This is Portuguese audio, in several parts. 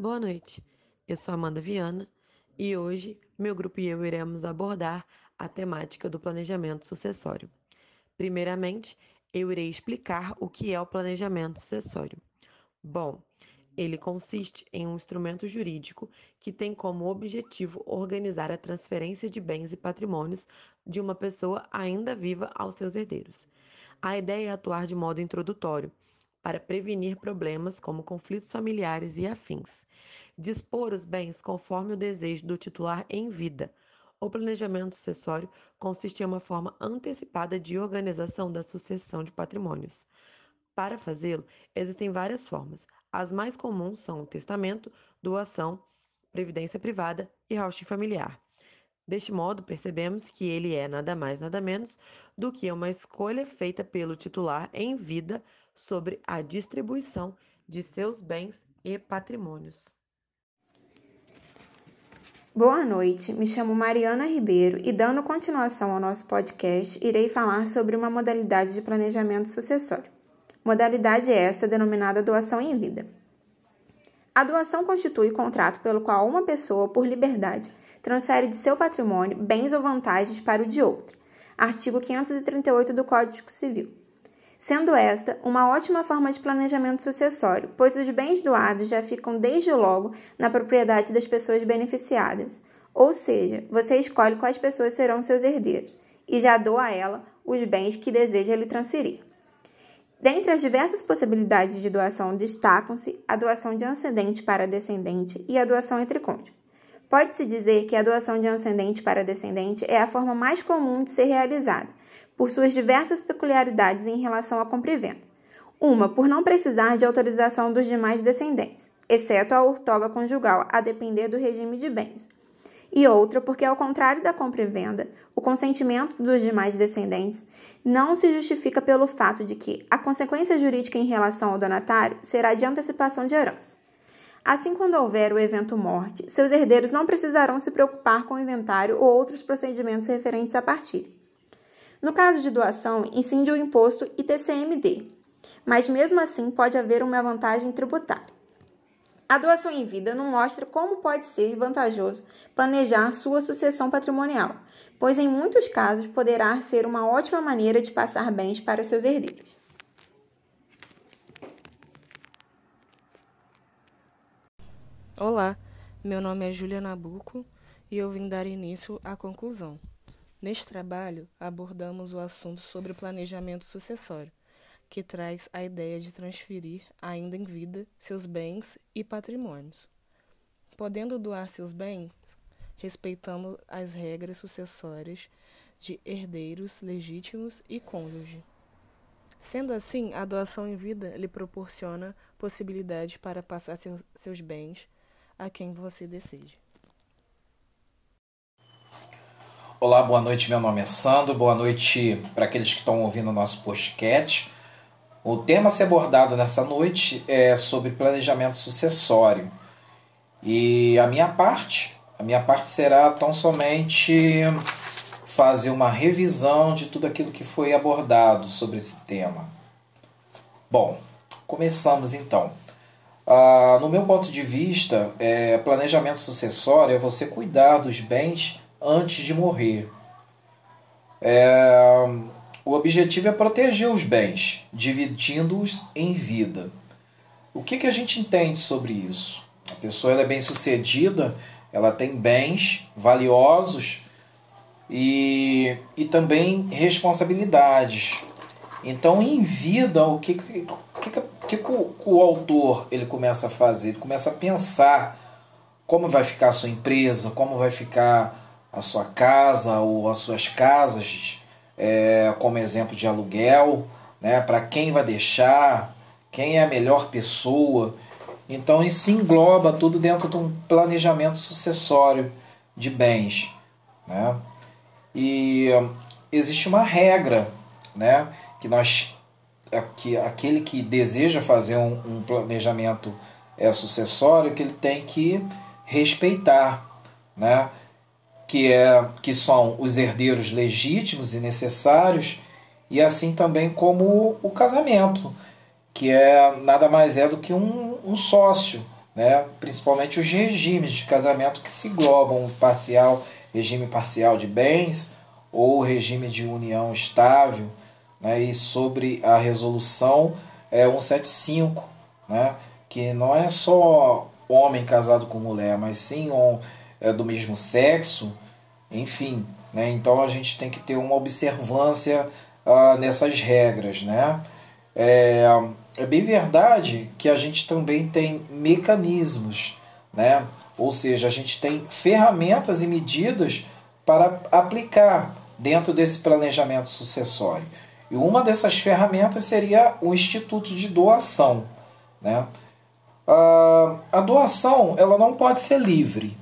Boa noite, eu sou Amanda Viana e hoje meu grupo e eu iremos abordar a temática do planejamento sucessório. Primeiramente, eu irei explicar o que é o planejamento sucessório. Bom, ele consiste em um instrumento jurídico que tem como objetivo organizar a transferência de bens e patrimônios de uma pessoa ainda viva aos seus herdeiros. A ideia é atuar de modo introdutório para prevenir problemas como conflitos familiares e afins. Dispor os bens conforme o desejo do titular em vida. O planejamento sucessório consiste em uma forma antecipada de organização da sucessão de patrimônios. Para fazê-lo, existem várias formas. As mais comuns são o testamento, doação, previdência privada e rauching familiar. Deste modo, percebemos que ele é nada mais nada menos do que uma escolha feita pelo titular em vida sobre a distribuição de seus bens e patrimônios. Boa noite, me chamo Mariana Ribeiro e, dando continuação ao nosso podcast, irei falar sobre uma modalidade de planejamento sucessório. Modalidade essa denominada doação em vida. A doação constitui contrato pelo qual uma pessoa, por liberdade, transfere de seu patrimônio bens ou vantagens para o de outra. Artigo 538 do Código Civil. Sendo esta uma ótima forma de planejamento sucessório, pois os bens doados já ficam desde logo na propriedade das pessoas beneficiadas. Ou seja, você escolhe quais pessoas serão seus herdeiros e já doa a ela os bens que deseja lhe transferir. Dentre as diversas possibilidades de doação destacam-se a doação de ascendente para descendente e a doação entre cônjuges. Pode-se dizer que a doação de ascendente para descendente é a forma mais comum de ser realizada, por suas diversas peculiaridades em relação à compra e venda. Uma, por não precisar de autorização dos demais descendentes, exceto a ortoga conjugal, a depender do regime de bens. E outra, porque, ao contrário da compra e venda, o consentimento dos demais descendentes não se justifica pelo fato de que a consequência jurídica em relação ao donatário será de antecipação de herança. Assim, quando houver o evento morte, seus herdeiros não precisarão se preocupar com o inventário ou outros procedimentos referentes à partilha. No caso de doação, incide o imposto ITCMD, mas mesmo assim pode haver uma vantagem tributária. A doação em vida não mostra como pode ser vantajoso planejar sua sucessão patrimonial, pois em muitos casos poderá ser uma ótima maneira de passar bens para seus herdeiros. Olá, meu nome é Julia Nabuco e eu vim dar início à conclusão. Neste trabalho, abordamos o assunto sobre planejamento sucessório, que traz a ideia de transferir, ainda em vida, seus bens e patrimônios. Podendo doar seus bens, respeitando as regras sucessórias de herdeiros legítimos e cônjuge. Sendo assim, a doação em vida lhe proporciona possibilidade para passar seus bens a quem você deseja. Olá, boa noite. Meu nome é Sandro. Boa noite para aqueles que estão ouvindo o nosso podcast. O tema a ser abordado nessa noite é sobre planejamento sucessório. E a minha parte, a minha parte será tão somente fazer uma revisão de tudo aquilo que foi abordado sobre esse tema. Bom, começamos então. Ah, no meu ponto de vista, é, planejamento sucessório é você cuidar dos bens antes de morrer. É, o objetivo é proteger os bens, dividindo-os em vida. O que, que a gente entende sobre isso? A pessoa é bem sucedida, ela tem bens valiosos e, e também responsabilidades. Então, em vida, o que, que, que, que o, o autor ele começa a fazer? Ele começa a pensar como vai ficar a sua empresa, como vai ficar a sua casa ou as suas casas, é, como exemplo de aluguel, né? para quem vai deixar, quem é a melhor pessoa. Então, isso engloba tudo dentro de um planejamento sucessório de bens. Né? E existe uma regra né? que nós que aquele que deseja fazer um, um planejamento é, sucessório que ele tem que respeitar, né? que, é, que são os herdeiros legítimos e necessários, e assim também como o casamento, que é nada mais é do que um, um sócio, né? principalmente os regimes de casamento que se globam parcial, regime parcial de bens ou regime de união estável, né? e sobre a resolução é, 175, né? que não é só homem casado com mulher, mas sim um, é, do mesmo sexo, enfim. Né? Então a gente tem que ter uma observância uh, nessas regras. Né? É, é bem verdade que a gente também tem mecanismos, né? ou seja, a gente tem ferramentas e medidas para aplicar dentro desse planejamento sucessório. E uma dessas ferramentas seria o Instituto de Doação. Né? a doação ela não pode ser livre.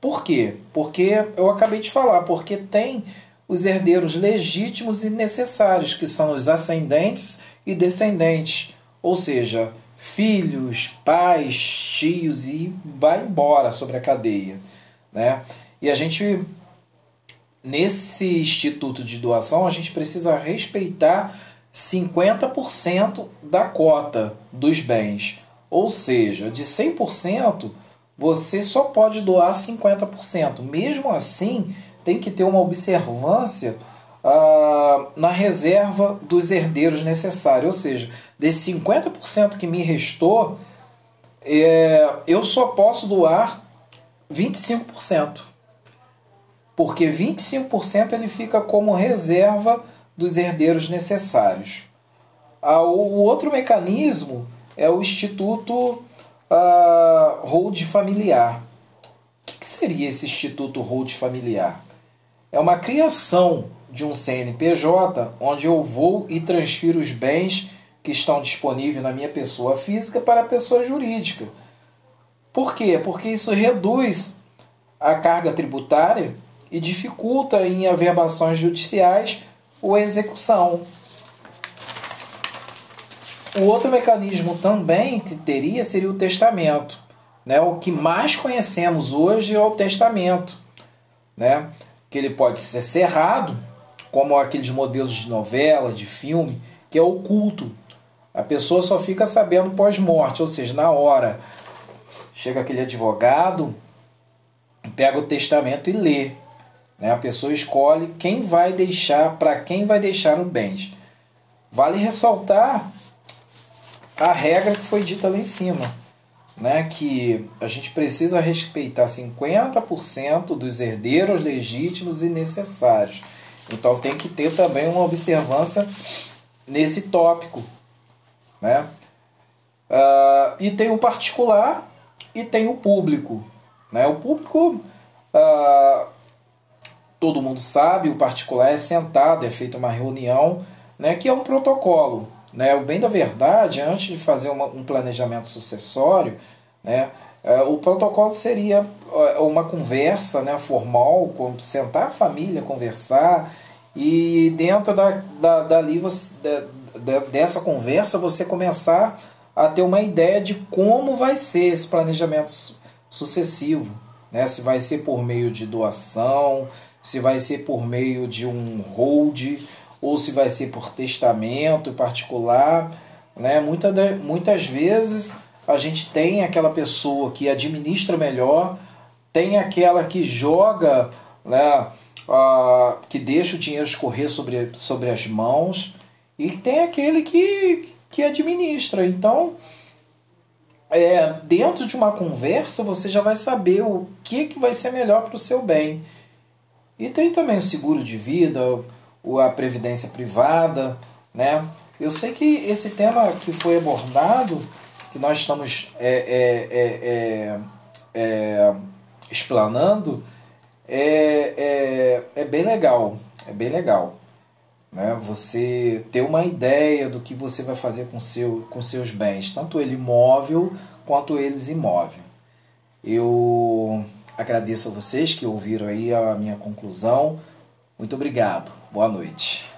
Por quê? Porque eu acabei de falar, porque tem os herdeiros legítimos e necessários, que são os ascendentes e descendentes, ou seja, filhos, pais, tios e vai embora sobre a cadeia, né? E a gente nesse instituto de doação, a gente precisa respeitar 50% da cota dos bens. Ou seja, de 100%, você só pode doar 50%. Mesmo assim, tem que ter uma observância ah, na reserva dos herdeiros necessários. Ou seja, desse 50% que me restou, é, eu só posso doar 25% porque 25% ele fica como reserva dos herdeiros necessários. Ah, o outro mecanismo é o Instituto uh, Hold Familiar. O que, seria esse Instituto Hold Familiar? É uma criação de um CNPJ onde eu vou e transfiro os bens que estão disponíveis na minha pessoa física para a pessoa jurídica. Por quê? Porque isso reduz a carga tributária e dificulta em averbações judiciais ou execução. O outro mecanismo também que teria seria o testamento. Né? O que mais conhecemos hoje é o testamento. Né? Que ele pode ser cerrado, como aqueles modelos de novela, de filme, que é oculto. A pessoa só fica sabendo pós-morte, ou seja, na hora. Chega aquele advogado, pega o testamento e lê. Né? A pessoa escolhe quem vai deixar, para quem vai deixar o bens. Vale ressaltar a regra que foi dita lá em cima, né? que a gente precisa respeitar 50% dos herdeiros legítimos e necessários. Então tem que ter também uma observância nesse tópico. Né? Uh, e tem o particular e tem o público. Né? O público uh, todo mundo sabe, o particular é sentado, é feita uma reunião, né, que é um protocolo. Né? O bem da verdade, antes de fazer uma, um planejamento sucessório, né, é, o protocolo seria é, uma conversa né, formal, sentar a família, conversar, e dentro da, da, dali você, da, dessa conversa você começar a ter uma ideia de como vai ser esse planejamento sucessivo. Né? Se vai ser por meio de doação, se vai ser por meio de um hold ou se vai ser por testamento particular. Né? Muita, muitas vezes a gente tem aquela pessoa que administra melhor, tem aquela que joga, né, uh, que deixa o dinheiro escorrer sobre, sobre as mãos, e tem aquele que, que administra. Então, é, dentro de uma conversa, você já vai saber o que, que vai ser melhor para o seu bem. E tem também o seguro de vida, a previdência privada, né? Eu sei que esse tema que foi abordado, que nós estamos é, é, é, é, é explanando, é, é, é bem legal, é bem legal. Né? Você ter uma ideia do que você vai fazer com, seu, com seus bens, tanto ele móvel quanto eles imóvel. Eu Agradeço a vocês que ouviram aí a minha conclusão. Muito obrigado. Boa noite.